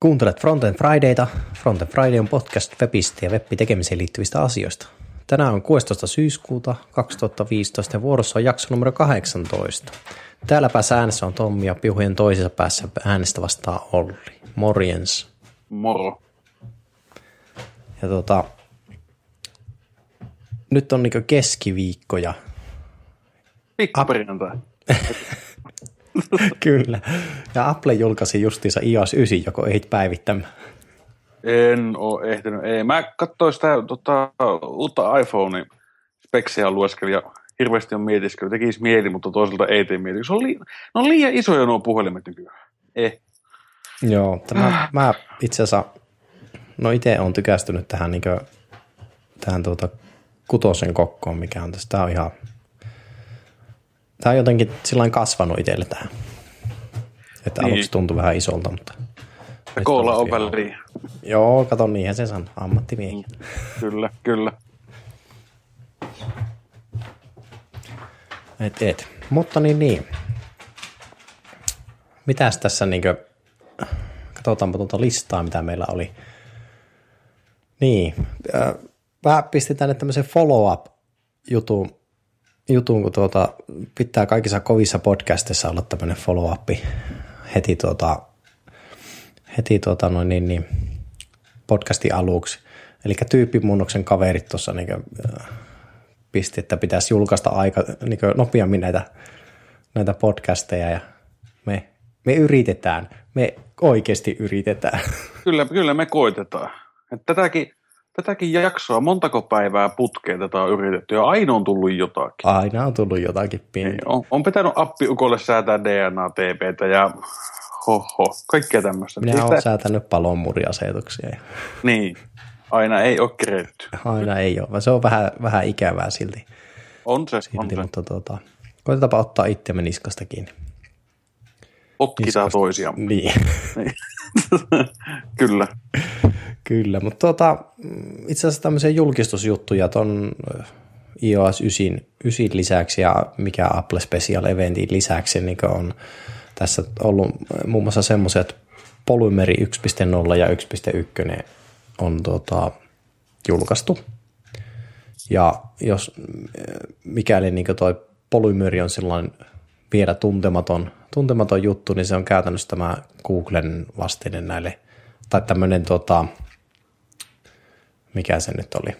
Kuuntelet Frontend Fridayta. Frontend Friday on podcast webistä ja web-tekemiseen liittyvistä asioista. Tänään on 16. syyskuuta 2015 ja vuorossa on jakso numero 18. Täällä päässä äänessä on Tommi ja piuhojen toisessa päässä äänestä vastaa Olli. Morjens. Moro. Ja tota, nyt on niinku keskiviikko ja Pikkuperjantai. kyllä. Ja Apple julkaisi justiinsa iOS 9, joko ehdit päivittämään. En ole ehtinyt. Ei. Mä katsoin sitä tota, uutta iPhone speksiä lueskelin ja hirveästi on mietiskellyt. Tekisi mieli, mutta toisaalta ei tee mieli. Se on, li- ne on liian isoja nuo puhelimet nykyään. Eh. Joo, tämä, mä itse asiassa, no itse on tykästynyt tähän, niin kuin, tähän tuota kutosen kokkoon, mikä on tässä. Tämä on ihan, tämä on jotenkin sillä kasvanut itselle tähän. Että Niin. aluksi tuntui vähän isolta, mutta... nyt Koolla on väliin. Joo, kato, niinhän se sanoo, ammattimiehiä. Kyllä, kyllä. Et, et. Mutta niin, niin. Mitäs tässä niinkö, katsotaanpa tuota listaa, mitä meillä oli. Niin, äh, mä pistin tänne tämmöisen follow-up jutun, jutun kun tuota, pitää kaikissa kovissa podcastissa olla tämmöinen follow-up heti tuota, heti tuota noin niin, niin podcastin aluksi. Eli tyyppimuunnoksen kaverit tuossa niin pisti, että pitäisi julkaista aika niin nopeammin näitä, näitä podcasteja ja me, me yritetään, me oikeasti yritetään. Kyllä, kyllä me koitetaan. Et tätäkin, tätäkin jaksoa, montako päivää putkeen tätä on yritetty ja aina on tullut jotakin. Aina on tullut jotakin pientä. Niin, on, on pitänyt appiukolle säätää DNA-TPtä ja hoho, kaikkea tämmöistä. Minä Siis olen tä- säätänyt palonmuriasetuksia ja Niin, aina ei ole keretty. aina ei ole, se on vähän, vähän ikävää silti, On se, on silti se. mutta tuota, koitetaanpa ottaa itsemme niskasta kiinni. Potkitaan toisiamme. Niin. Niin. Kyllä. Kyllä, mutta tuota, itse asiassa tämmöisiä julkistusjuttuja ton ö, iOS 9, 9 lisäksi ja mikä Apple Special Eventin lisäksi niin on tässä ollut muun muassa semmoisia, että Polymeri 1.0 ja 1.1 on tuota, julkaistu. Ja jos mm, mikäli niin toi Polymeri on sellainen vielä tuntematon, tuntematon juttu, niin se on käytännössä tämä Googlen vastine näille, tai tämmöinen tota, mikä se nyt oli,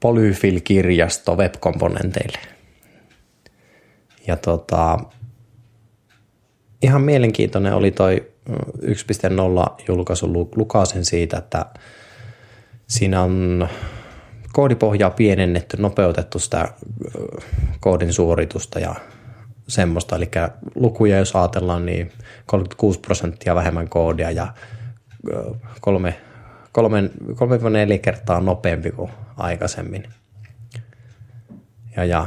Polyfill-kirjasto web-komponenteille. Ja tota, ihan mielenkiintoinen oli toi mm, 1.0 julkaisu Lu- Lukasen siitä, että siinä on koodipohjaa pienennetty, nopeutettu sitä koodin suoritusta ja semmoista. Eli lukuja, jos ajatellaan, niin 36 prosenttia vähemmän koodia ja ö, kolme, kolme, 3-4 kertaa nopeampi kuin aikaisemmin. Ja, ja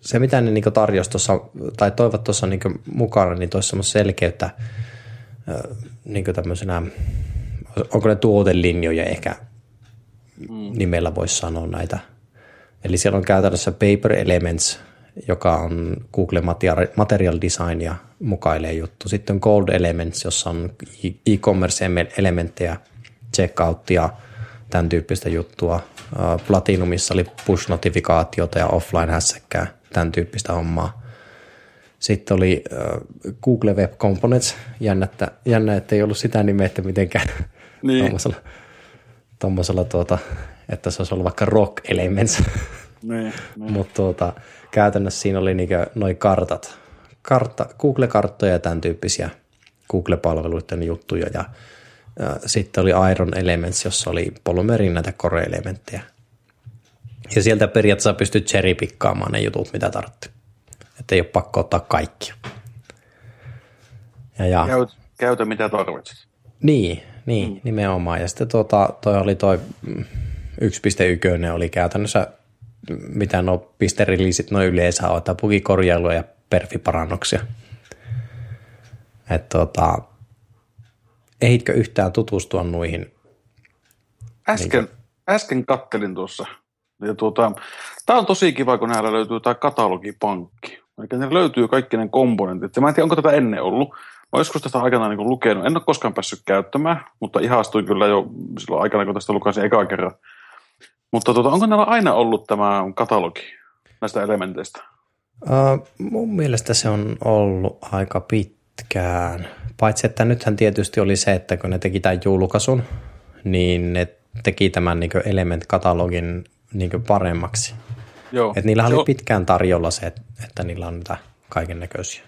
se, mitä ne niin tarjosi tuossa, tai toivat tuossa niin mukana, niin toisi semmoista selkeyttä niin tämmöisenä, onko ne tuotelinjoja ehkä nimellä voisi sanoa näitä. Eli siellä on käytännössä Paper Elements, joka on Google Material- Design ja mukailee juttu. Sitten on Cold Elements, jossa on e- e-commerce-elementtejä, checkouttia, tämän tyyppistä juttua. Platinumissa oli push-notifikaatiota ja offline-hässäkkää, tämän tyyppistä hommaa. Sitten oli Google Web Components, jännä, että, jännä, että ei ollut sitä nimeä, mitenkään Niin. tuommoisella, tuommoisella tuota, että se olisi ollut vaikka Rock Elements, Niin, niin. mutta tuota, käytännössä siinä oli niinkö noi kartat, Kartta, Google-karttoja ja tämän tyyppisiä Google-palveluiden juttuja ja, ja sitten oli Iron Elements, jossa oli Polymerin näitä core-elementtejä. Ja sieltä periaatteessa pystyt cherrypikkaamaan ne jutut, mitä tarvitsee. Että ei ole pakko ottaa kaikkia. Ja, ja. Käytä, käytä mitä tarvitset. Niin, niin mm. nimenomaan. Ja sitten tuota, toi oli toi mm, 1.1 oli käytännössä, mitä no pisteriliisit noin yleensä on, että bugikorjailua ja perfiparannuksia. Että tota, ehitkö yhtään tutustua noihin? Äsken, äsken kattelin tuossa. Ja tuota, tämä on tosi kiva, kun näillä löytyy tämä katalogipankki. Eli ne löytyy kaikki ne komponentit. Ja Mä en tiedä, onko tätä ennen ollut, Mä joskus tästä aikanaan niin lukenut, en ole koskaan päässyt käyttämään, mutta ihastuin kyllä jo silloin aikana, kun tästä lukasin eka kerran. Mutta tuota, onko näillä aina ollut tämä katalogi näistä elementeistä? Uh, mun mielestä se on ollut aika pitkään. Paitsi, että nythän tietysti oli se, että kun ne teki tämän julkaisun, niin ne teki tämän niin element-katalogin niin paremmaksi. Joo. Et niillä oli pitkään tarjolla se, että niillä on niitä kaiken näköisiä.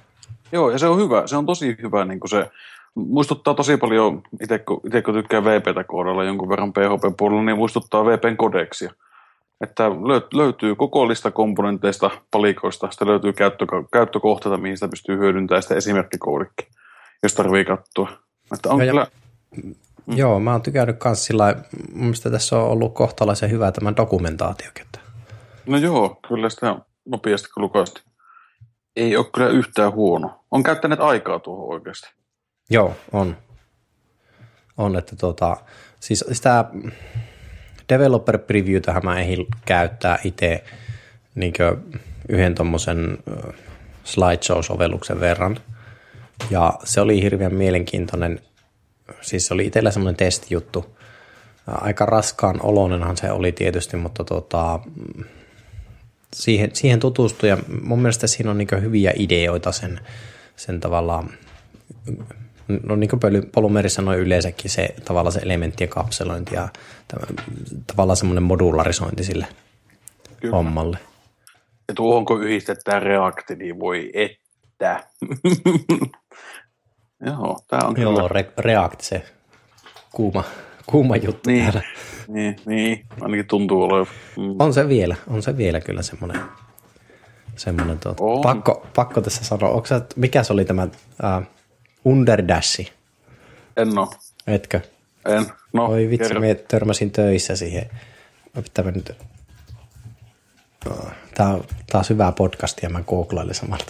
Joo, ja se on hyvä. Se on tosi hyvä niin se muistuttaa tosi paljon, itse kun, itse kun tykkää VPtä koodalla jonkun verran PHP-puolella, niin muistuttaa VPn kodeksia. Että löytyy koko lista komponenteista, palikoista, sitten löytyy käyttö, käyttökohteita, mihin sitä pystyy hyödyntämään, sitten esimerkkikoodikki, jos tarvii katsoa. Että on ja, kyllä... Mm. Joo, mä oon tykännyt myös sillä mun tässä on ollut kohtalaisen hyvä tämä dokumentaatiokin. No joo, kyllä sitä nopeasti kun lukasti. Ei ole kyllä yhtään huono. On käyttäneet aikaa tuohon oikeasti. Joo, on. On, että tota, siis sitä developer previewtähän mä ehdin käyttää itse niin yhden tuommoisen slideshow-sovelluksen verran. Ja se oli hirveän mielenkiintoinen, siis se oli itsellä semmoinen testijuttu. Aika raskaan olonenhan se oli tietysti, mutta tota, siihen, siihen tutustui ja mun mielestä siinä on niin hyviä ideoita sen, sen tavallaan no niin kuin Polymeri sanoi yleensäkin se tavallaan se elementtien kapselointi ja tavallaan semmoinen modularisointi sille Kyllä. hommalle. Ja tuohon kun yhdistetään React, niin voi että. Joo, tämä on Joo, kyllä. Re- React se kuuma, kuuma juttu niin, täällä. Niin, niin, ainakin tuntuu olevan. Mm. On se vielä, on se vielä kyllä semmoinen, semmoinen tuota. pakko, pakko tässä sanoa, onko se, mikä se oli tämä uh, Underdashi? En oo. Etkö? En. No, Oi vitsi, kerro. me törmäsin töissä siihen. Tämä nyt... Tämä on taas hyvää podcastia, mä googlailin samalla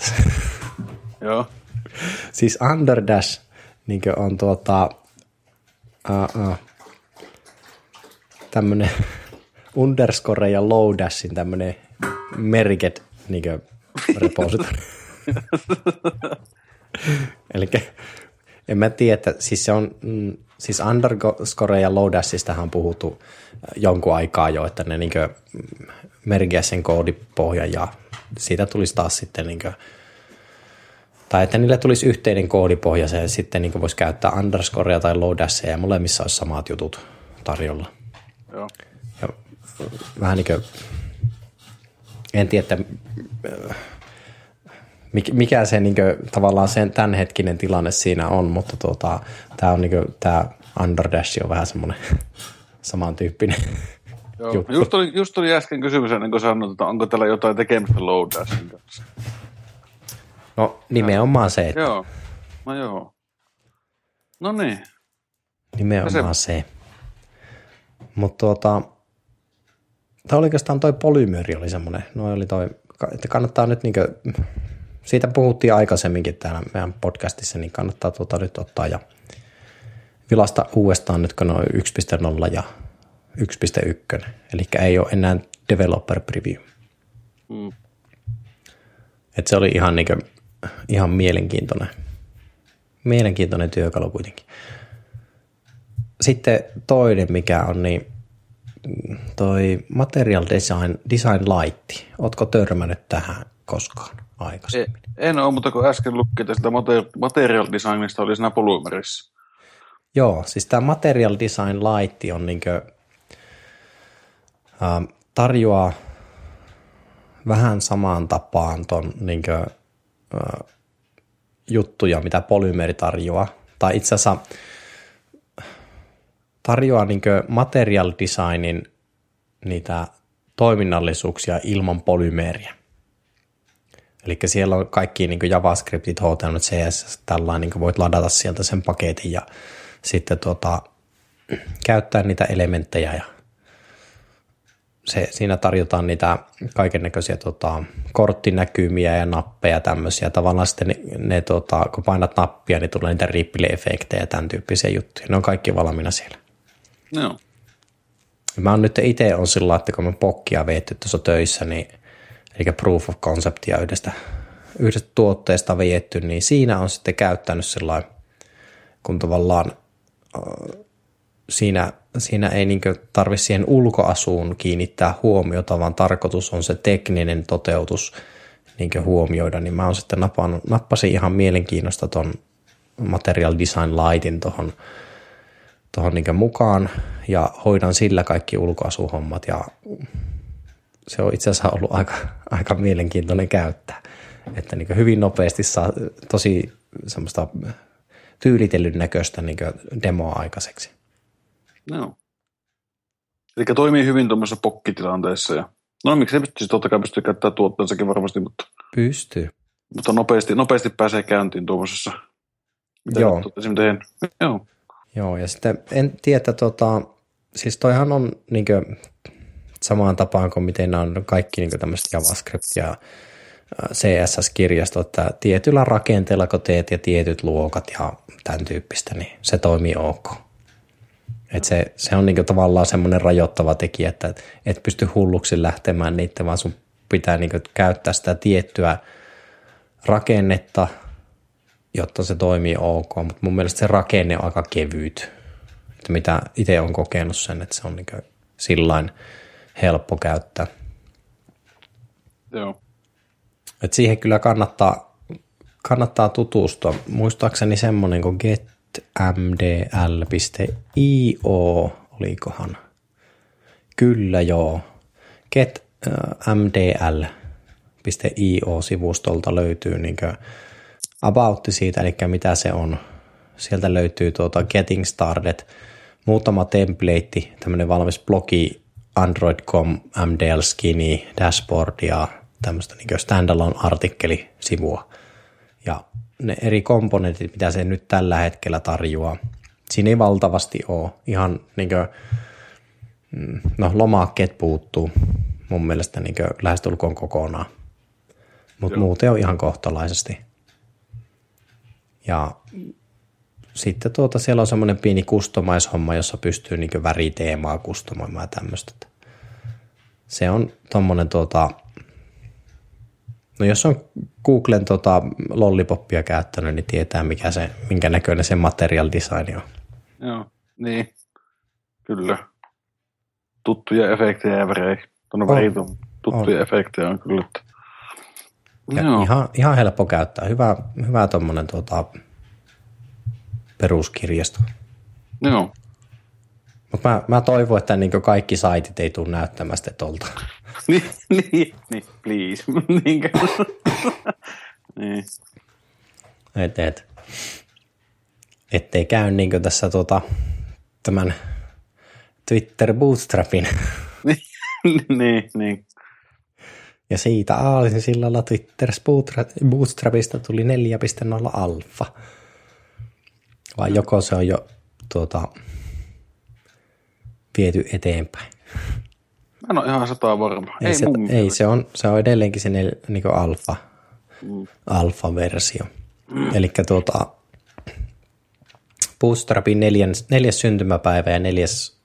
Joo. siis Underdash niin on tuota, uh, uh, tämmönen underscore ja low dashin tämmönen merket niin repository. Eli en mä tiedä, että siis se on, mm, siis underscore ja low dashistahan on puhuttu jonkun aikaa jo, että ne niin merkiä sen koodipohjan ja siitä tulisi taas sitten niin tai että niille tulisi yhteinen koodipohja, se sitten niin voisi käyttää underscorea tai low dashia ja molemmissa olisi samat jutut tarjolla. Joo. Ja vähän niin kuin, en tiedä, että mikä se niin kuin, tavallaan sen tämänhetkinen tilanne siinä on, mutta tuota, tämä on niin kuin, tämä Underdash on vähän semmoinen samantyyppinen Joo. juttu. Just oli, just oli äsken kysymys ennen kuin sanoit, että onko tällä jotain tekemistä Low Dashin kanssa. No nimenomaan se, että... Joo, no joo. No niin. Nimenomaan se. se. Mutta tuota, tai oikeastaan toi polymyri oli semmoinen, no oli toi, että kannattaa nyt niinkö, siitä puhuttiin aikaisemminkin täällä meidän podcastissa, niin kannattaa tuota nyt ottaa ja vilasta uudestaan nyt, kun noin 1.0 ja 1.1, eli ei ole enää developer preview. Mm. Et se oli ihan, niinkö, ihan mielenkiintoinen, mielenkiintoinen työkalu kuitenkin. Sitten toinen, mikä on, niin toi Material Design, Design Light. Ootko törmännyt tähän koskaan aikaisemmin? En, en ole, mutta kun äsken lukki tästä Material Designista, oli siinä Polymerissa. Joo, siis tämä Material Design Light on niinkö, äh, tarjoaa vähän samaan tapaan ton niinkö, äh, juttuja, mitä Polymeri tarjoaa. Tai itse asiassa tarjoaa niin material designin niitä toiminnallisuuksia ilman polymeeriä. Eli siellä on kaikki niin JavaScriptit, HTML, CSS, tällainen, niin voit ladata sieltä sen paketin ja sitten tota, käyttää niitä elementtejä ja se, siinä tarjotaan niitä kaiken näköisiä tota, korttinäkymiä ja nappeja tämmöisiä. Tavallaan sitten ne, ne tota, kun painat nappia, niin tulee niitä ripple-efektejä ja tämän tyyppisiä juttuja. Ne on kaikki valmiina siellä. No. Mä oon nyt itse on sillä että kun mä pokkia veetty tuossa töissä, niin, eli proof of conceptia yhdestä yhdestä tuotteesta vietty, niin siinä on sitten käyttänyt sellainen, kun tavallaan siinä, siinä ei niin tarvitse siihen ulkoasuun kiinnittää huomiota, vaan tarkoitus on se tekninen toteutus niin huomioida, niin mä oon sitten napannut, nappasin ihan mielenkiinnosta ton Material Design Lightin tuohon tohon niin mukaan ja hoidan sillä kaikki ulkoasuhommat ja se on itse asiassa ollut aika, aika mielenkiintoinen käyttää. Että niin hyvin nopeasti saa tosi semmoista tyylitellyn näköistä niin demoa aikaiseksi. No. Eli toimii hyvin tuommoisessa pokkitilanteessa. Ja... No miksi se pystyisi, totta kai pystyy käyttämään tuotteensakin varmasti, mutta... Pystyy. Mutta nopeasti, nopeasti pääsee käyntiin tuommoisessa, mitä Joo. teen. Joo. Joo, ja sitten en tiedä, tota, siis toihan on niin kuin, samaan tapaan kuin miten on kaikki niin tämmöiset JavaScript ja CSS-kirjastot, että tietyllä rakenteella kun teet ja tietyt luokat ja tämän tyyppistä, niin se toimii ok. Et se, se on niinku tavallaan semmoinen rajoittava tekijä, että et pysty hulluksi lähtemään niitä, vaan sun pitää niinku käyttää sitä tiettyä rakennetta, jotta se toimii ok, mutta mun mielestä se rakenne on aika kevyt. Että mitä itse on kokenut sen, että se on niinku sillain helppo käyttää. Joo. Et siihen kyllä kannattaa, kannattaa tutustua. Muistaakseni semmoinen kuin getmdl.io, olikohan? Kyllä joo. getmdl.io-sivustolta löytyy niin aboutti siitä, eli mitä se on. Sieltä löytyy tuota Getting Started, muutama template, tämmöinen valmis blogi, Android.com, MDL Skinny, dashboard ja tämmöistä niin standalone artikkelisivua. Ja ne eri komponentit, mitä se nyt tällä hetkellä tarjoaa, siinä ei valtavasti ole. Ihan niin kuin, mm, no lomakkeet puuttuu mun mielestä niin lähestulkoon kokonaan. Mutta muuten on ihan kohtalaisesti. Ja sitten tuota, siellä on semmoinen pieni kustomaishomma, jossa pystyy niin väriteemaa kustomoimaan ja tämmöistä. Se on tommonen tuota, No jos on Googlen tota lollipoppia käyttänyt, niin tietää mikä se, minkä näköinen se material design on. Joo, niin. Kyllä. Tuttuja efektejä ja värejä. Väritun tuttuja on. efektejä on kyllä. Että... Joo. Ihan, ihan helppo käyttää. Hyvä, hyvä tuommoinen tuota, peruskirjasto. Joo. Mutta mä, mä toivon, että niin kaikki saitit ei tule näyttämästä tuolta. niin, niin, niin, please. niin. Et, et. Ettei käy niin tässä tota, tämän Twitter Bootstrapin. niin, niin. Ja siitä aalisin sillalla Twitter Bootstrapista tuli 4.0 alfa. Vai joko se on jo tuota, viety eteenpäin. Mä en ole ihan sataa varma. Ei, ei, se, ei se, on, se on edelleenkin se nel, niin alfa, mm. alfa-versio. Mm. Eli tuota, Bootstrapin neljäs, neljäs syntymäpäivä ja neljäs,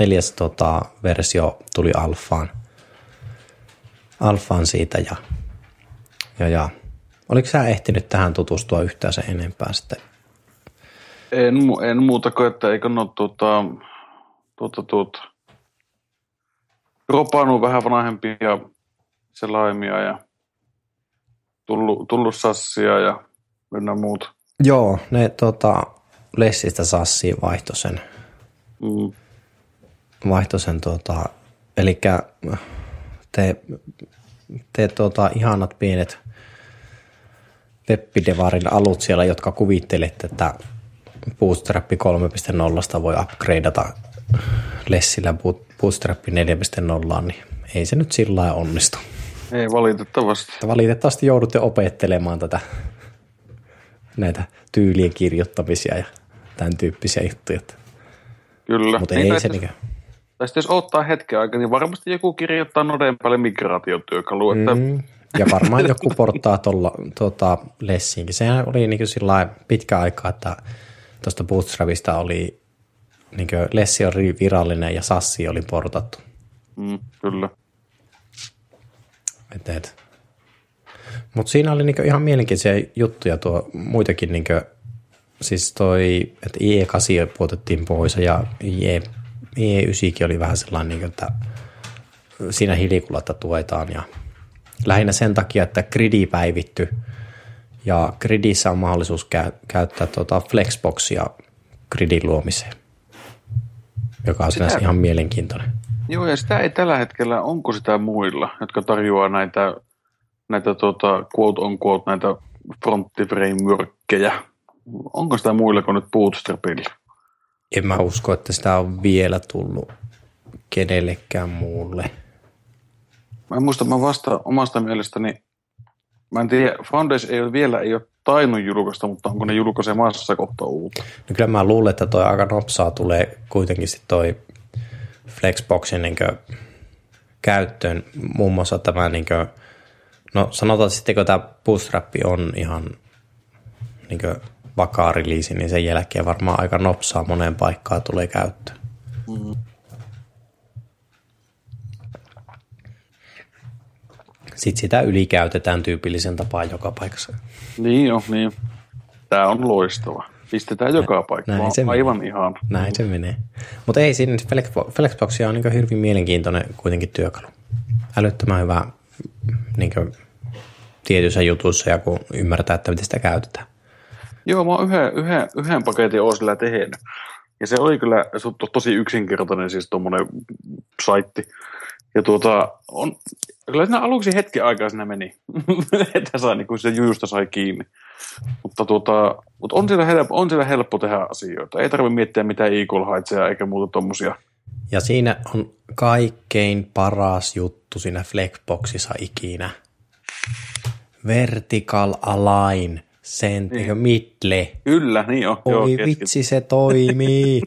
neljäs tota, versio tuli alfaan. Alfaan siitä ja, ja, ja oliko sä ehtinyt tähän tutustua yhtään sen enempää sitten? En, en muuta kuin, että eikö no tuota, tuota, tuota, ropannut vähän vanhempia selaimia ja tullut, tullut sassia ja ynnä muut. Joo, ne tota, Lessistä sassia vaihtoi sen. Mm. Vaihtoi sen tota, eli te, te tota, ihanat pienet webbidevarin alut siellä, jotka kuvittelette, että Bootstrap 3.0 voi upgradeata Lessillä Bootstrap 4.0, niin ei se nyt sillä lailla onnistu. Ei valitettavasti. Valitettavasti joudutte opettelemaan tätä näitä tyylien kirjoittamisia ja tämän tyyppisiä juttuja. Kyllä. Mutta niin, ei se mikä. Tai sitten jos ottaa hetken aikaa, niin varmasti joku kirjoittaa noden päälle migraatiotyökalu. Että... Mm, ja varmaan joku porttaa tuolla tuota, Lessiinkin. Sehän oli niin sillä pitkä aika, että tuosta Bootstrapista oli niin Lessi oli virallinen ja Sassi oli portattu. Mm, kyllä. Et, et. Mutta siinä oli niinku ihan mielenkiintoisia juttuja tuo muitakin, niinku, siis toi, että IE8 puotettiin pois ja IE, IE9 oli vähän sellainen, niinku, että siinä hilikulatta tuetaan ja lähinnä sen takia, että gridi päivitty ja gridissä on mahdollisuus käy, käyttää tuota Flexboxia gridin luomiseen, joka on sinänsä ihan mielenkiintoinen. Joo, ja sitä ei tällä hetkellä, onko sitä muilla, jotka tarjoaa näitä, näitä tuota, quote on quote, näitä fronttiframeworkkeja. Onko sitä muilla kuin nyt Bootstrapilla? En mä usko, että sitä on vielä tullut kenellekään muulle. Mä en muista, mä vasta omasta mielestäni, mä en tiedä, Founders ei ole vielä ei ole tainnut julkaista, mutta onko ne julkaisemassa kohta uutta? No kyllä mä luulen, että toi aika nopsaa tulee kuitenkin sitten toi Flexboxin niin käyttöön. Muun muassa tämä, niin kuin, no sanotaan sitten, kun tämä Bootstrap on ihan niin vakaa release, niin sen jälkeen varmaan aika nopsaa moneen paikkaan tulee käyttöön. Mm-hmm. Sitten sitä ylikäytetään tyypillisen tapaan joka paikassa. Niin jo, niin. Tämä on loistava. Pistetään joka paikka. Näin se Aivan menee. ihan. Näin se menee. Mutta ei siinä, Flexbox on niin hyvin mielenkiintoinen kuitenkin työkalu. Älyttömän hyvä niin tietyissä jutuissa ja kun ymmärtää, että miten sitä käytetään. Joo, mä oon yhden, yhden, yhden paketin oon sillä tehnyt. Ja se oli kyllä tosi yksinkertainen siis tuommoinen saitti. Ja tuota, on, kyllä siinä aluksi hetki aikaa siinä meni, että sai, niin kuin se juusta sai kiinni. Mutta, tuota, mutta on, siellä helppo, on siellä helppo tehdä asioita. Ei tarvitse miettiä mitään equal heightsia eikä muuta tuommoisia. Ja siinä on kaikkein paras juttu siinä Flexboxissa ikinä. Vertical align sen niin. midle. Kyllä, niin on. Oi joo, vitsi, se toimii.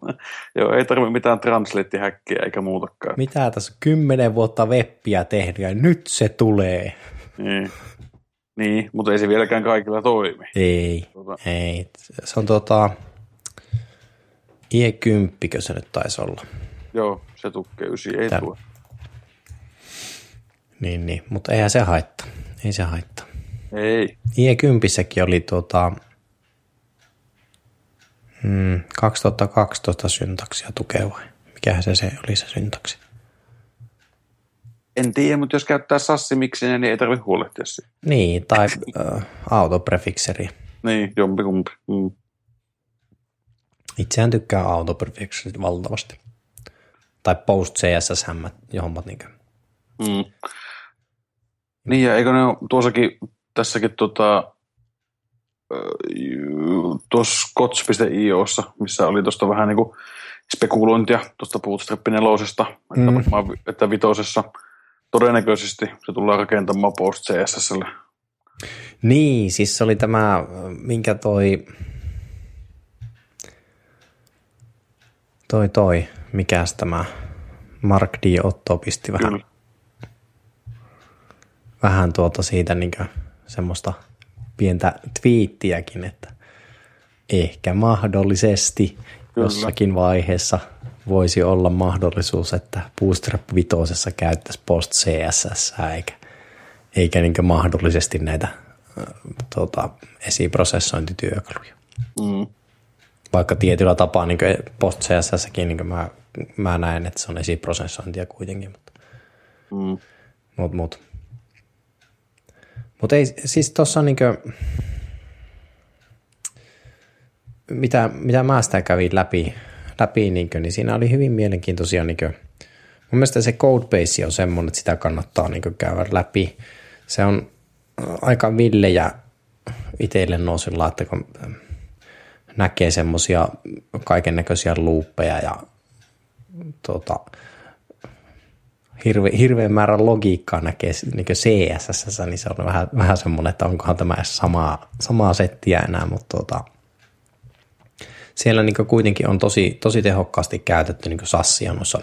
joo, ei tarvitse mitään translate-häkkiä eikä muutakaan. Mitä tässä kymmenen vuotta webbiä tehdä ja nyt se tulee. Niin. Niin, mutta ei se vieläkään kaikilla toimi. Ei, tuota. ei. Se on tota, IE10, se nyt taisi olla. Joo, se tukkee ysi, ei Tän. tule. Niin, niin, mutta eihän se haittaa. Ei se haittaa. Ei. IE10 oli tuota, hmm, 2012 syntaksia tukeva. Mikähän se, se oli se syntaksi? En tiedä, mutta jos käyttää sassimiksinä, niin ei tarvitse huolehtia siitä. Niin, tai äh, autoprefixeri. Niin, jompikumpi. Mm. Itsehän tykkää autoprefixerit valtavasti. Tai post CSS hommat niinkö. Mm. Niin, ja eikö ne ole tuossakin, tässäkin tota, tuossa kots.iossa, missä oli tuosta vähän niin kuin spekulointia tuosta Bootstrap 4, mm. että, että vitosessa – todennäköisesti se tullaan rakentamaan post CSSlle. Niin, siis se oli tämä, minkä toi, toi toi, mikäs tämä Mark D. Otto pisti vähän, Kyllä. vähän tuota siitä niin semmoista pientä twiittiäkin, että ehkä mahdollisesti Kyllä. jossakin vaiheessa – voisi olla mahdollisuus, että Bootstrap 5 käyttäisi post CSS eikä, eikä niin mahdollisesti näitä tuota, esiprosessointityökaluja. Mm. Vaikka tietyllä tapaa niin post CSSkin niin mä, mä näen, että se on esiprosessointia kuitenkin. Mutta, mm. mut, mut. Mut ei, siis tuossa niin kuin, mitä, mitä mä sitä kävin läpi, läpi, niin, kuin, niin siinä oli hyvin mielenkiintoisia, niin kuin, mun mielestä se codebase on semmoinen, että sitä kannattaa niin kuin, käydä läpi. Se on aika villejä itselle nousilla, että kun näkee semmoisia kaiken näköisiä luuppeja ja tota, hirve, hirveän määrän logiikkaa näkee niin CSS, niin se on vähän, vähän semmoinen, että onkohan tämä samaa, samaa settiä enää, mutta tota, siellä niin kuitenkin on tosi, tosi tehokkaasti käytetty niin sassia noissa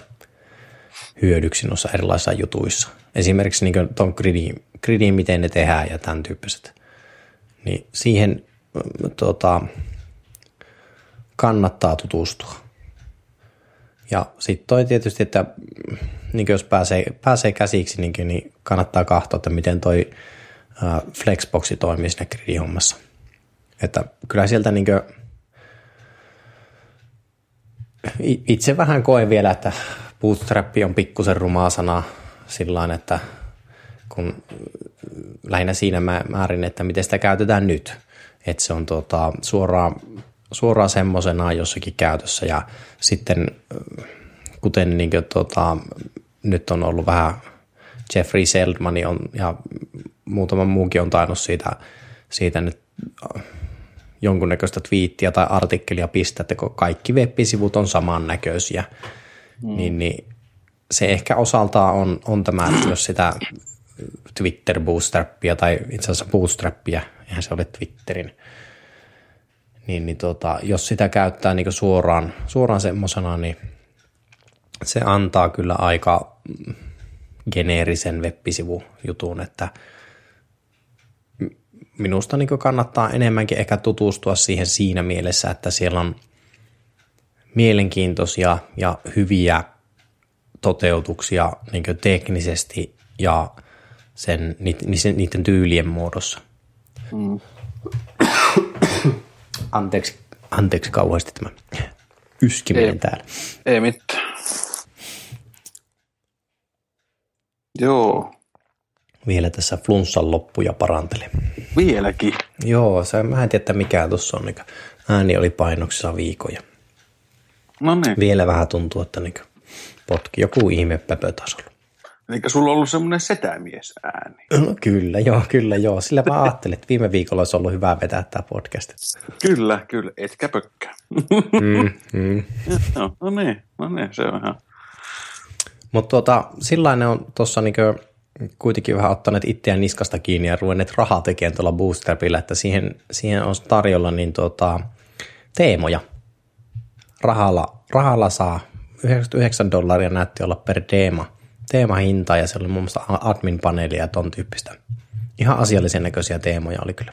hyödyksi noissa erilaisissa jutuissa. Esimerkiksi niin tuon gridin, gridin, miten ne tehdään ja tämän tyyppiset. Niin siihen tota, kannattaa tutustua. Ja sitten toi tietysti, että niin jos pääsee, pääsee käsiksi, niin, niin kannattaa katsoa, että miten toi Flexboxi toimii siinä gridihommassa. Että kyllä sieltä niin kuin, itse vähän koen vielä, että bootstrap on pikkusen rumaa sana sillä että kun lähinnä siinä määrin, että miten sitä käytetään nyt. Että se on tuota, suoraan, suoraan semmoisena jossakin käytössä ja sitten kuten niin kuin, tuota, nyt on ollut vähän Jeffrey Seldman on, ja muutama muukin on tainnut siitä, siitä nyt jonkunnäköistä twiittiä tai artikkelia pistää, että kun kaikki web-sivut on samannäköisiä, mm. niin, niin se ehkä osaltaan on, on tämä, että jos sitä Twitter bootstrappia tai itse asiassa bootstrappia, eihän se ole Twitterin, niin, niin tota, jos sitä käyttää niin suoraan, suoraan semmoisena, niin se antaa kyllä aika geneerisen web-sivujutun, että minusta niin kannattaa enemmänkin ehkä tutustua siihen siinä mielessä, että siellä on mielenkiintoisia ja hyviä toteutuksia niin teknisesti ja sen, niiden, niiden tyylien muodossa. Mm. Anteeksi, anteeksi kauheasti tämä yskiminen ei, täällä. Ei mitään. Joo. Vielä tässä flunssan loppuja parantele. Vieläkin? Joo, se, mä en tiedä mikä tuossa on. Niin ääni oli painoksessa viikoja. No niin. Vielä vähän tuntuu, että niin potki joku ihme pöpötasolla. Eli sulla on ollut semmoinen setämies ääni. No kyllä, joo, kyllä, joo. Sillä mä ajattelin, että viime viikolla olisi ollut hyvä vetää tämä podcast. Kyllä, kyllä, etkä pökkää. Mm, mm. no, no niin, no niin, se on ihan. Mutta tuota, sillä ne on tuossa niinku kuitenkin vähän ottaneet itseään niskasta kiinni ja ruvenneet rahaa tekemään tuolla Bootstrapilla, että siihen, siihen on tarjolla niin tuota, teemoja. Rahalla, rahalla saa 99 dollaria näytti olla per teema, teemahinta ja se oli muun muassa admin-paneeli ja ton tyyppistä. Ihan asiallisen näköisiä teemoja oli kyllä.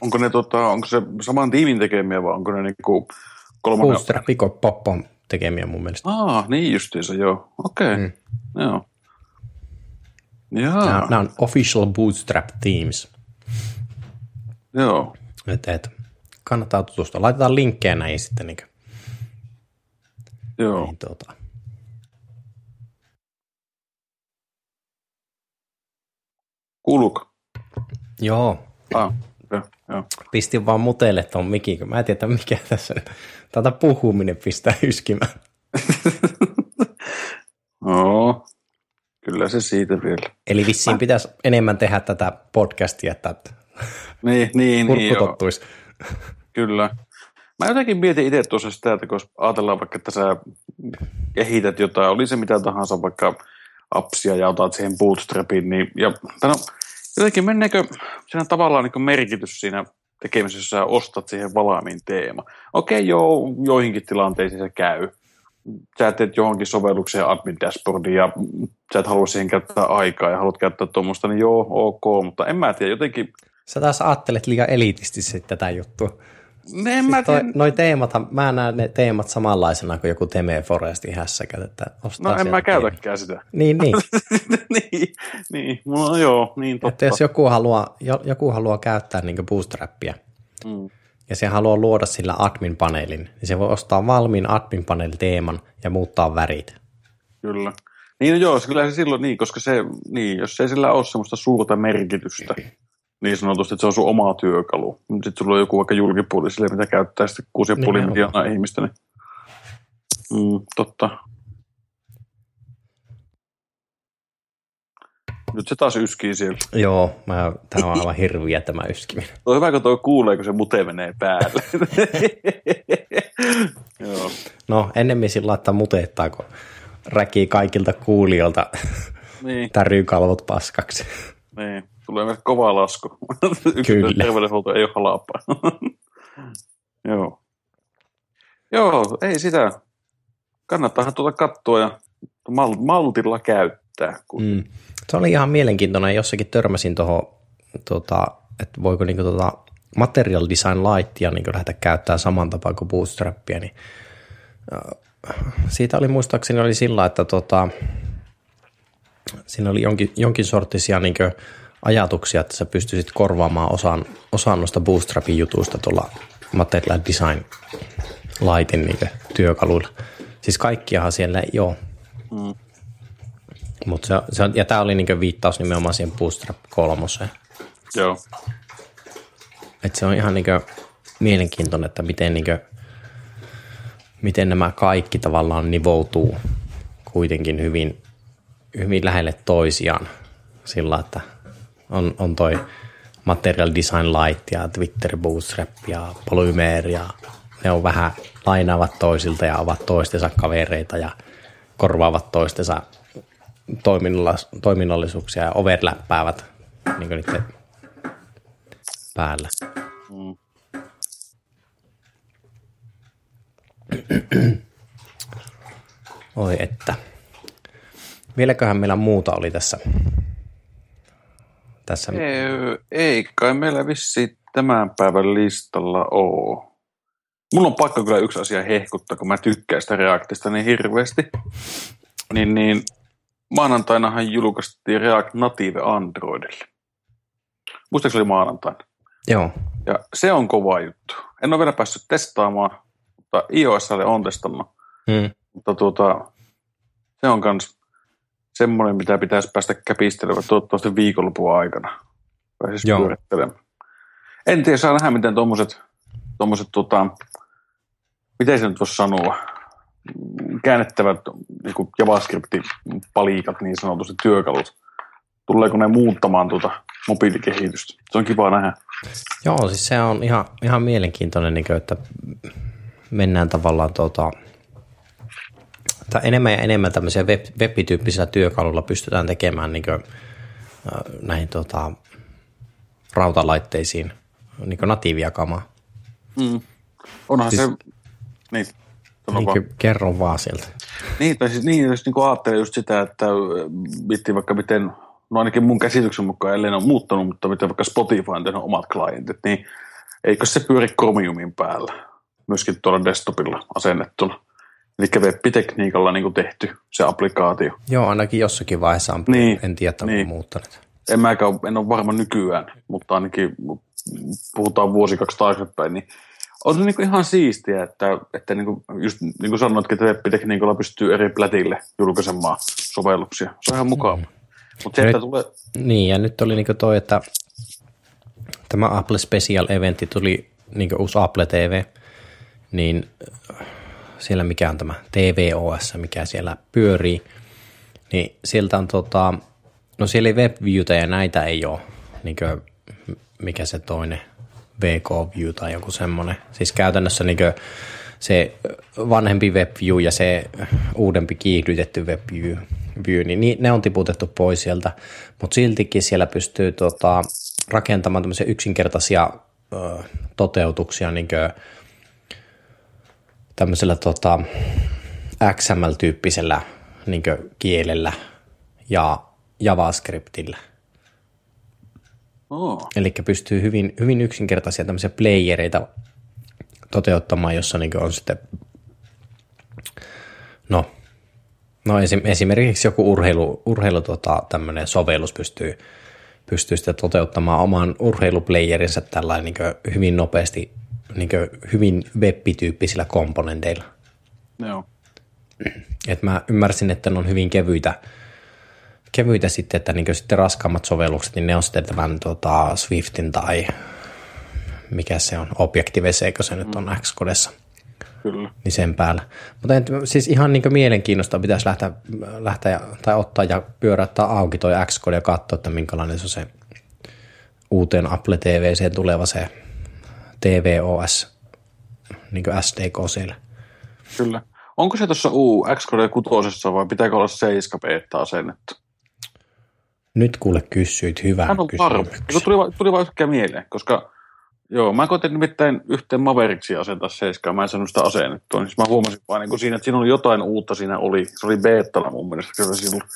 Onko ne tota, onko se saman tiimin tekemiä vai onko ne niinku kolmannen? Bootstrap, Pop on tekemiä mun mielestä. Aa, niin justiinsa, joo. Okei, okay. mm. joo. Jaa. Nämä, nämä on official bootstrap teams. Joo. Et, et, kannattaa tutustua. Laitetaan linkkejä näihin sitten. Niin, Joo. Niin, tuota. Kuuluuko? Joo. Ah, okay, joo. Pistin vaan muteille tuon mikin, kun mä en tiedä mikä tässä nyt. Tätä puhuminen pistää yskimään. Joo. Kyllä se siitä vielä. Eli vissiin pitäisi enemmän tehdä tätä podcastia, että niin, niin, niin, tottuisi. Kyllä. Mä jotenkin mietin itse tuossa sitä, että kun ajatellaan vaikka, että sä kehität jotain, oli se mitä tahansa, vaikka appsia ja otat siihen bootstrapin, niin ja, no, jotenkin menneekö siinä tavallaan niin merkitys siinä tekemisessä, jos ostat siihen valmiin teema. Okei, joo, joihinkin tilanteisiin se käy, sä teet johonkin sovellukseen admin dashboardin ja sä et halua siihen käyttää aikaa ja haluat käyttää tuommoista, niin joo, ok, mutta en mä tiedä, jotenkin... Sä taas ajattelet liian elitisti tätä juttua. Ne, en siis mä tiedä. noi teemat, mä näen ne teemat samanlaisena kuin joku Teme Forestin hässäkät, että ostaa No en mä käytäkään sitä. Niin, niin. niin, niin, no joo, niin totta. Että jos joku haluaa, joku haluaa käyttää niin bootstrappia, mm ja se haluaa luoda sillä admin-paneelin, niin se voi ostaa valmiin admin-panel-teeman ja muuttaa värit. Kyllä. Niin no joo, kyllä se silloin niin, koska se, niin, jos ei sillä ole semmoista suurta merkitystä, niin sanotusti, että se on sun oma työkalu. Sitten sulla on joku vaikka julkipuoli sille, mitä käyttää sitten 6,5 miljoonaa ihmistä, niin mm, totta. Nyt se taas yskii siellä. Joo, mä, tämä on aivan hirviä tämä yskiminen. on hyvä, kun tuo kuulee, kun se mute menee päälle. Joo. No, ennemmin sillä laittaa muteettaa, kun räkii kaikilta kuulijoilta niin. täryy kalvot paskaksi. Niin, tulee myös kova lasku. Kyllä. Terveydenhuolto ei ole halapaa. Joo. Joo, ei sitä. Kannattaahan tuota katsoa ja maltilla käyttää. Mm. Se oli ihan mielenkiintoinen. Jossakin törmäsin tuohon, tuota, että voiko niinku tuota material design lightia niinku lähteä käyttämään saman tapaan kuin bootstrappia, niin siitä oli muistaakseni oli sillä, että tota, siinä oli jonkin, jonkin sorttisia niin ajatuksia, että sä pystyisit korvaamaan osan, osan noista bootstrapin jutuista tuolla Material Design Lightin niin työkaluilla. Siis kaikkiahan siellä ei ole. Mm. Mut se, se ja tämä oli niin viittaus nimenomaan siihen Bootstrap kolmoseen. Joo. Et se on ihan niin mielenkiintoinen, että miten, niin kuin, miten nämä kaikki tavallaan nivoutuu kuitenkin hyvin, hyvin lähelle toisiaan sillä, että on, on toi Material Design Light ja Twitter Bootstrap ja Polymer ja ne on vähän lainaavat toisilta ja ovat toistensa kavereita ja korvaavat toistensa toiminnallisuuksia ja overlappaavat niin niiden päällä. Mm. Oi että. Vieläköhän meillä muuta oli tässä? Tässä? Ei, ei kai meillä vissi tämän päivän listalla ole. Mulla on pakko kyllä yksi asia hehkuttaa, kun mä tykkään sitä Reactista niin hirveästi. Niin, niin maanantainahan julkaistiin React Native Androidille. Muistaakseni oli maanantaina? Joo. Ja se on kova juttu. En ole vielä päässyt testaamaan, mutta iOSlle on testannut. Hmm. Mutta tuota, se on myös semmoinen, mitä pitäisi päästä käpistelemään toivottavasti viikonlopun aikana. Pääsisi pyörittelemään. En tiedä, saa nähdä, miten tuommoiset, tuommoiset tota, miten se nyt voisi sanoa, käännettävät niin JavaScript-paliikat, niin sanotusti työkalut, tuleeko ne muuttamaan tuota mobiilikehitystä? Se on kiva nähdä. Joo, siis se on ihan, ihan mielenkiintoinen, niin kuin, että mennään tavallaan tuota, tai enemmän ja enemmän tämmöisiä web, web-tyyppisillä työkaluilla pystytään tekemään niin kuin, näihin tuota, rautalaitteisiin niin natiivia kamaa. Mm. Onhan siis, se, niin, niin kerro vaan sieltä. Niin, tai siis niin, jos niin ajattelee just sitä, että miettii vaikka miten, no ainakin mun käsityksen mukaan, ellei on muuttanut, mutta miten vaikka Spotify on tehnyt omat klientit, niin eikö se pyöri Chromiumin päällä, myöskin tuolla desktopilla asennettuna. Eli web-tekniikalla niin tehty se applikaatio. Joo, ainakin jossakin vaiheessa on, niin, en tiedä, onko niin. muuttanut. En mäkään, en ole varma nykyään, mutta ainakin puhutaan vuosi kaksi taaksepäin, niin on se niin kuin ihan siistiä, että, että niin kuin, just niin kuin sanoitkin, että web-tekniikalla pystyy eri plätille julkaisemaan sovelluksia. Se on ihan mukava. Mm. Mutta se, että tulee... Niin, ja nyt oli niin kuin toi, että tämä Apple Special Eventti tuli niin kuin uusi Apple TV, niin siellä mikä on tämä TVOS, mikä siellä pyörii, niin sieltä on tota, no siellä ei WebViewtä ja näitä ei ole, niin kuin, mikä se toinen, VK-view tai joku semmoinen. Siis käytännössä niin se vanhempi WebView ja se uudempi kiihdytetty WebView, view, niin ne on tiputettu pois sieltä, mutta siltikin siellä pystyy tota, rakentamaan tämmöisiä yksinkertaisia ö, toteutuksia niin tämmöisellä tota, XML-tyyppisellä niin kielellä ja JavaScriptillä. Oh. Eli pystyy hyvin, hyvin yksinkertaisia tämmöisiä playereita toteuttamaan, jossa niin on sitten, no, no esim, esimerkiksi joku urheilu, urheilu tota, tämmöinen sovellus pystyy, pystyy sitten toteuttamaan oman urheiluplayerinsa tällainen niin hyvin nopeasti niin hyvin web-tyyppisillä komponenteilla. Joo. Et mä ymmärsin, että ne on hyvin kevyitä, kevyitä sitten, että niin sitten raskaammat sovellukset, niin ne on sitten tämän tota, Swiftin tai mikä se on, Objective-C, kun se mm. nyt on mm. Xcodessa. Kyllä. Niin sen päällä. Mutta siis ihan niin mielenkiinnosta pitäisi lähteä, lähteä tai ottaa ja pyöräyttää auki toi Xcode ja katsoa, että minkälainen se on se uuteen Apple TVC tuleva se TVOS, niin kuin SDK siellä. Kyllä. Onko se tuossa U Xcode 6 vai pitääkö olla 7 beta asennettu? Nyt kuule kysyit hyvän kysymyksen. Tuli, tuli vain yhtäkkiä mieleen, koska joo, mä koitin nimittäin yhteen Mavericksiin asentaa 7, mä en saanut sitä asennettua, niin mä huomasin vaan niin siinä, että siinä oli jotain uutta siinä oli. Se oli beettana mun mielestä kyllä siinä.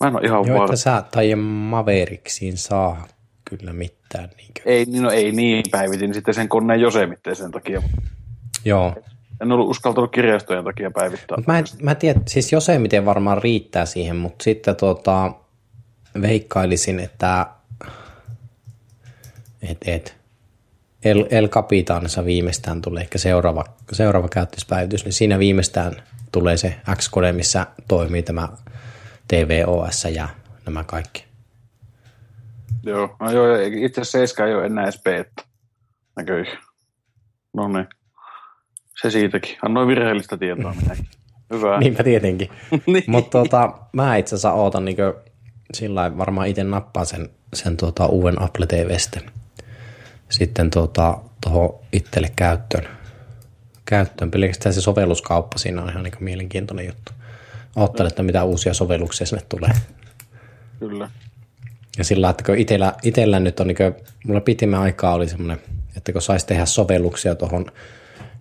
Mä en ole ihan Joo, että sä tai Maveriksiin saa kyllä mitään. Niinkö? Ei, niin no ei niin päivitin sitten sen koneen Josemitteen sen takia. Joo. En ollut uskaltanut kirjastojen takia päivittää. Mut mä, en, mä tiedän, siis Josemiten varmaan riittää siihen, mutta sitten tota, veikkailisin, että Et, et. El, El Capitanissa viimeistään tulee ehkä seuraava, seuraava käyttöspäivitys, niin siinä viimeistään tulee se X-kode, missä toimii tämä TVOS ja nämä kaikki. Joo, no joo, itse asiassa 7 ei ole enää edes beta. Näköjään. No niin. Se siitäkin. Annoin virheellistä tietoa minäkin. Hyvä. Niinpä tietenkin. niin. Mutta tota, mä itse asiassa ootan niin sillä varmaan itse nappaan sen, sen tuota, uuden Apple TV sitten, sitten tuota, tuohon itselle käyttöön. käyttöön. Pelkästään se sovelluskauppa siinä on ihan niin mielenkiintoinen juttu. Oottelen, että mitä uusia sovelluksia sinne tulee. Kyllä. Ja sillä että kun itellä, itellä nyt on, niin kuin, mulla pitimä aikaa oli semmoinen, että kun saisi tehdä sovelluksia tuohon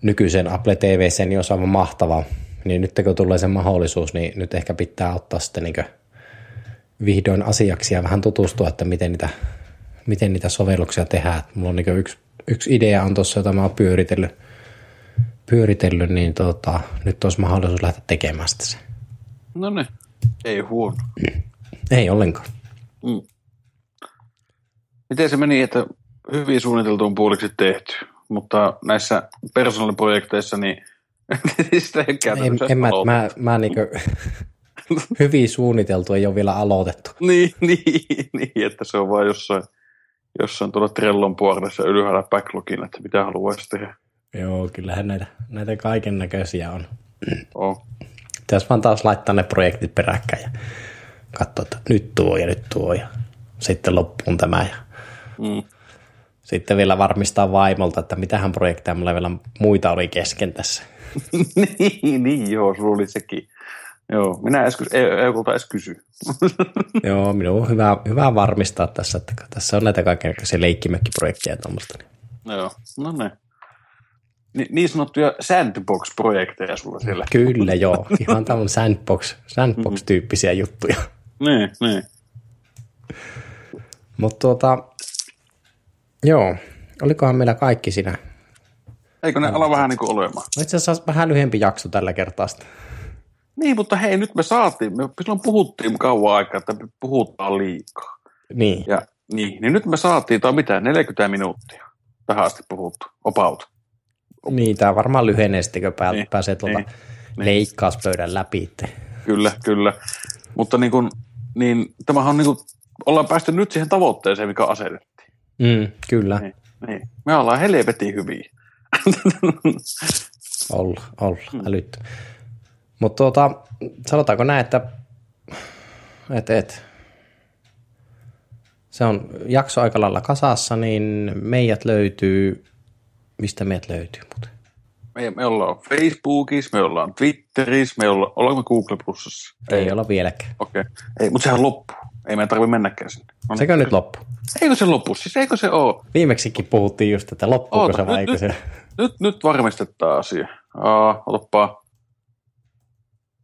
nykyiseen Apple TVC, niin olisi aivan mahtavaa. Niin nyt kun tulee se mahdollisuus, niin nyt ehkä pitää ottaa sitten niin vihdoin asiaksi ja vähän tutustua, että miten niitä, miten niitä sovelluksia tehdään. Mulla on niin yksi, yksi idea on tuossa, jota mä oon pyöritellyt, pyöritellyt niin tota, nyt olisi mahdollisuus lähteä tekemään sitä se. No niin, ei huono. Ei ollenkaan. Mm. Miten se meni, että hyvin suunniteltu on puoliksi tehty, mutta näissä persoonalliprojekteissa niin sitä ei en, en mä, mä, mä niin hyvin suunniteltu ei ole vielä aloitettu. niin, niin, niin, että se on vain jossain, jossain tuolla Trellon puolessa ylhäällä backlogin, että mitä haluaisi tehdä. Joo, kyllähän näitä, näitä kaiken näköisiä on. Oh. Pitäisi vaan taas laittaa ne projektit peräkkäin ja katsoa, että nyt tuo ja nyt tuo ja sitten loppuun tämä. Ja mm. Sitten vielä varmistaa vaimolta, että mitähän projekteja mulla vielä muita oli kesken tässä. niin, niin, joo, sulla oli sekin. Joo, minä edes, ei, ei edes kysy. joo, minun on hyvä, hyvä varmistaa tässä, että tässä on näitä kaikenlaisia leikkimäkkiprojekteja ja tuommoista. Niin. Joo, no ne. Ni, niin sanottuja sandbox-projekteja sulla siellä. Kyllä, joo. Ihan tämmöinen sandbox, sandbox-tyyppisiä juttuja. Niin, niin. Mutta tuota, joo, olikohan meillä kaikki siinä? Eikö ne ala vähän niin kuin olemaan? No itse asiassa vähän lyhempi jakso tällä kertaa sitä. Niin, mutta hei, nyt me saatiin, me silloin puhuttiin kauan aikaa, että me puhutaan liikaa. Niin. Ja, niin, niin nyt me saatiin, tai mitä, 40 minuuttia tähän asti puhuttu, opaut. Niin, tämä varmaan lyhenee sitten, kun pää, niin, pääsee tuolta niin, niin. leikkauspöydän läpi. Kyllä, kyllä. Mutta niin kuin, niin, tämähän on niin kuin, ollaan päästy nyt siihen tavoitteeseen, mikä asetettiin. Mm, kyllä. Niin, niin. Me ollaan helvetin hyviä. olla, olla, mm. älyttä. Mutta tuota, sanotaanko näin, että et, et, se on jakso aika lailla kasassa, niin meidät löytyy, mistä meidät löytyy muuten? Me, me ollaan Facebookissa, me ollaan Twitterissä, me ollaan, ollaanko Google Plusassa? Ei, Ei olla vieläkään. Okei, okay. Ei, mutta sehän loppuu. Ei meidän tarvitse mennäkään sinne. No, Sekö nyt loppu? Eikö se loppu? Siis eikö se ole? Viimeksikin puhuttiin just, että loppuuko Oota, se vai nyt, eikö se? Nyt, nyt varmistetaan asia. Uh, otapa.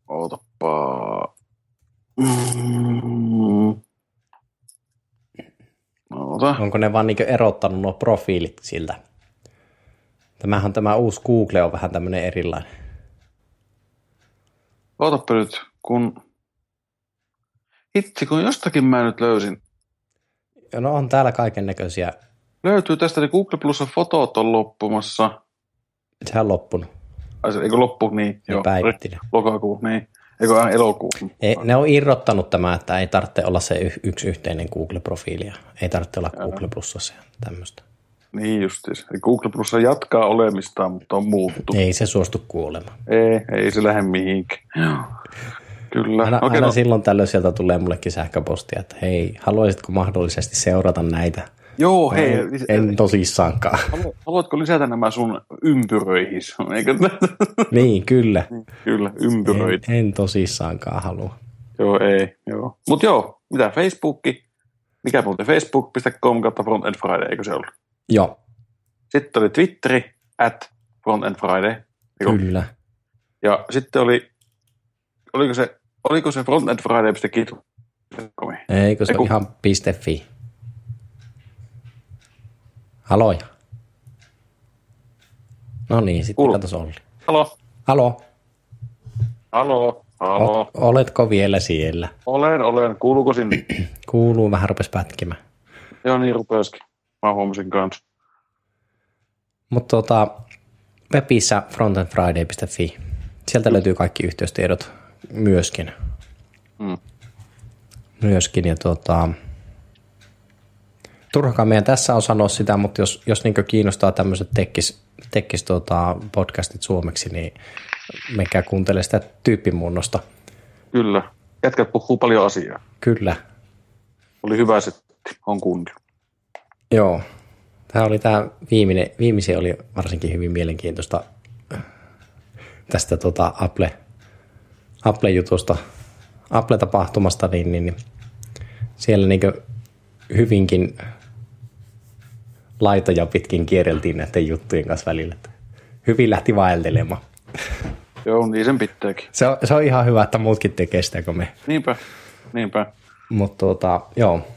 Otapa. Mm. Oota. Onko ne vaan niin erottanut nuo profiilit siltä? Tämähän tämä uusi Google on vähän tämmöinen erilainen. Ootapa nyt, kun... Itse, kun jostakin mä nyt löysin. No on täällä kaiken näköisiä. Löytyy tästä, niin Google Plus fotot on loppumassa. Sehän on loppunut. Ai se, eikö loppu? Niin, ne joo. Päivitti Lokakuu, niin. Eikö aina elokuu? Ei, ne on irrottanut tämä, että ei tarvitse olla se yksi yhteinen Google-profiili. Ei tarvitse olla Google Plusassa tämmöistä. Niin justiis. Google Plus jatkaa olemistaan, mutta on muuttu. Ei se suostu kuolemaan. Ei, ei se lähde mihinkään. Kyllä. Aina, okay, aina no. silloin tällöin sieltä tulee mullekin sähköpostia, että hei, haluaisitko mahdollisesti seurata näitä? Joo, hei. En, en tosissaankaan. Haluatko lisätä nämä sun ympyröihin? Eikö? niin, kyllä. Kyllä, ympyröit. En, en tosissaankaan halua. Joo, ei. Joo. Mutta joo, mitä Facebookki? Mikä muuten? Facebook.com kautta Front End Friday, eikö se ollut? Joo. Sitten oli Twitteri, at Front End Friday. Eikö? Kyllä. Ja sitten oli, oliko se, oliko se frontendfriday.git? Eikö se Eiku... ihan .fi? Haloja. No niin, sitten Kuulu. katsotaan Olli. Halo. Halo. Halo. Halo. O- oletko vielä siellä? Olen, olen. Kuuluuko sinne? Kuuluu, vähän rupes pätkimään. Joo, niin rupesikin. Mä huomasin kanssa. Mutta tota, webissä frontendfriday.fi. Sieltä mm. löytyy kaikki yhteystiedot myöskin. Mm. Myöskin ja tota, turhakaan meidän tässä on sanoa sitä, mutta jos, jos niin kiinnostaa tämmöiset tekkis, tekkis tota podcastit suomeksi, niin menkää kuuntele sitä tyyppimuunnosta. Kyllä. Jätkät puhuu paljon asiaa. Kyllä. Oli hyvä setti. On kundi. Joo. Tämä oli tämä viimeinen, viimeisen oli varsinkin hyvin mielenkiintoista tästä tota Apple, Apple-jutusta, Apple-tapahtumasta, niin, niin, niin siellä niin hyvinkin laitoja pitkin kierreltiin näiden juttujen kanssa välillä. Hyvin lähti vaeltelemaan. Joo, niin sen pitääkin. Se on, se on ihan hyvä, että muutkin tekee sitä kuin me. Niinpä, niinpä. Mutta tuota, joo.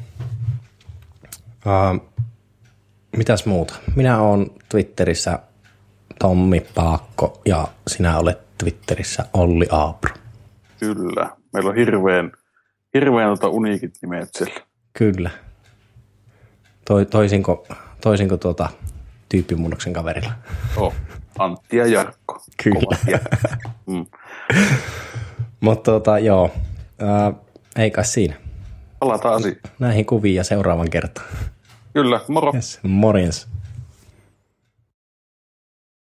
Uh, mitäs muuta? Minä olen Twitterissä Tommi Paakko ja sinä olet Twitterissä Olli Aapro. Kyllä. Meillä on hirveän, hirveän tota uniikit nimet siellä. Kyllä. Toi, toisinko, toisinko tuota tyyppimunnoksen kaverilla? Oh, Antti ja Jarkko. Kyllä. mm. Mutta tuota, joo, äh, ei kai siinä. Palataan asiaan. Näihin kuviin ja seuraavan kertaan. Kyllä, moro. Yes, morjens.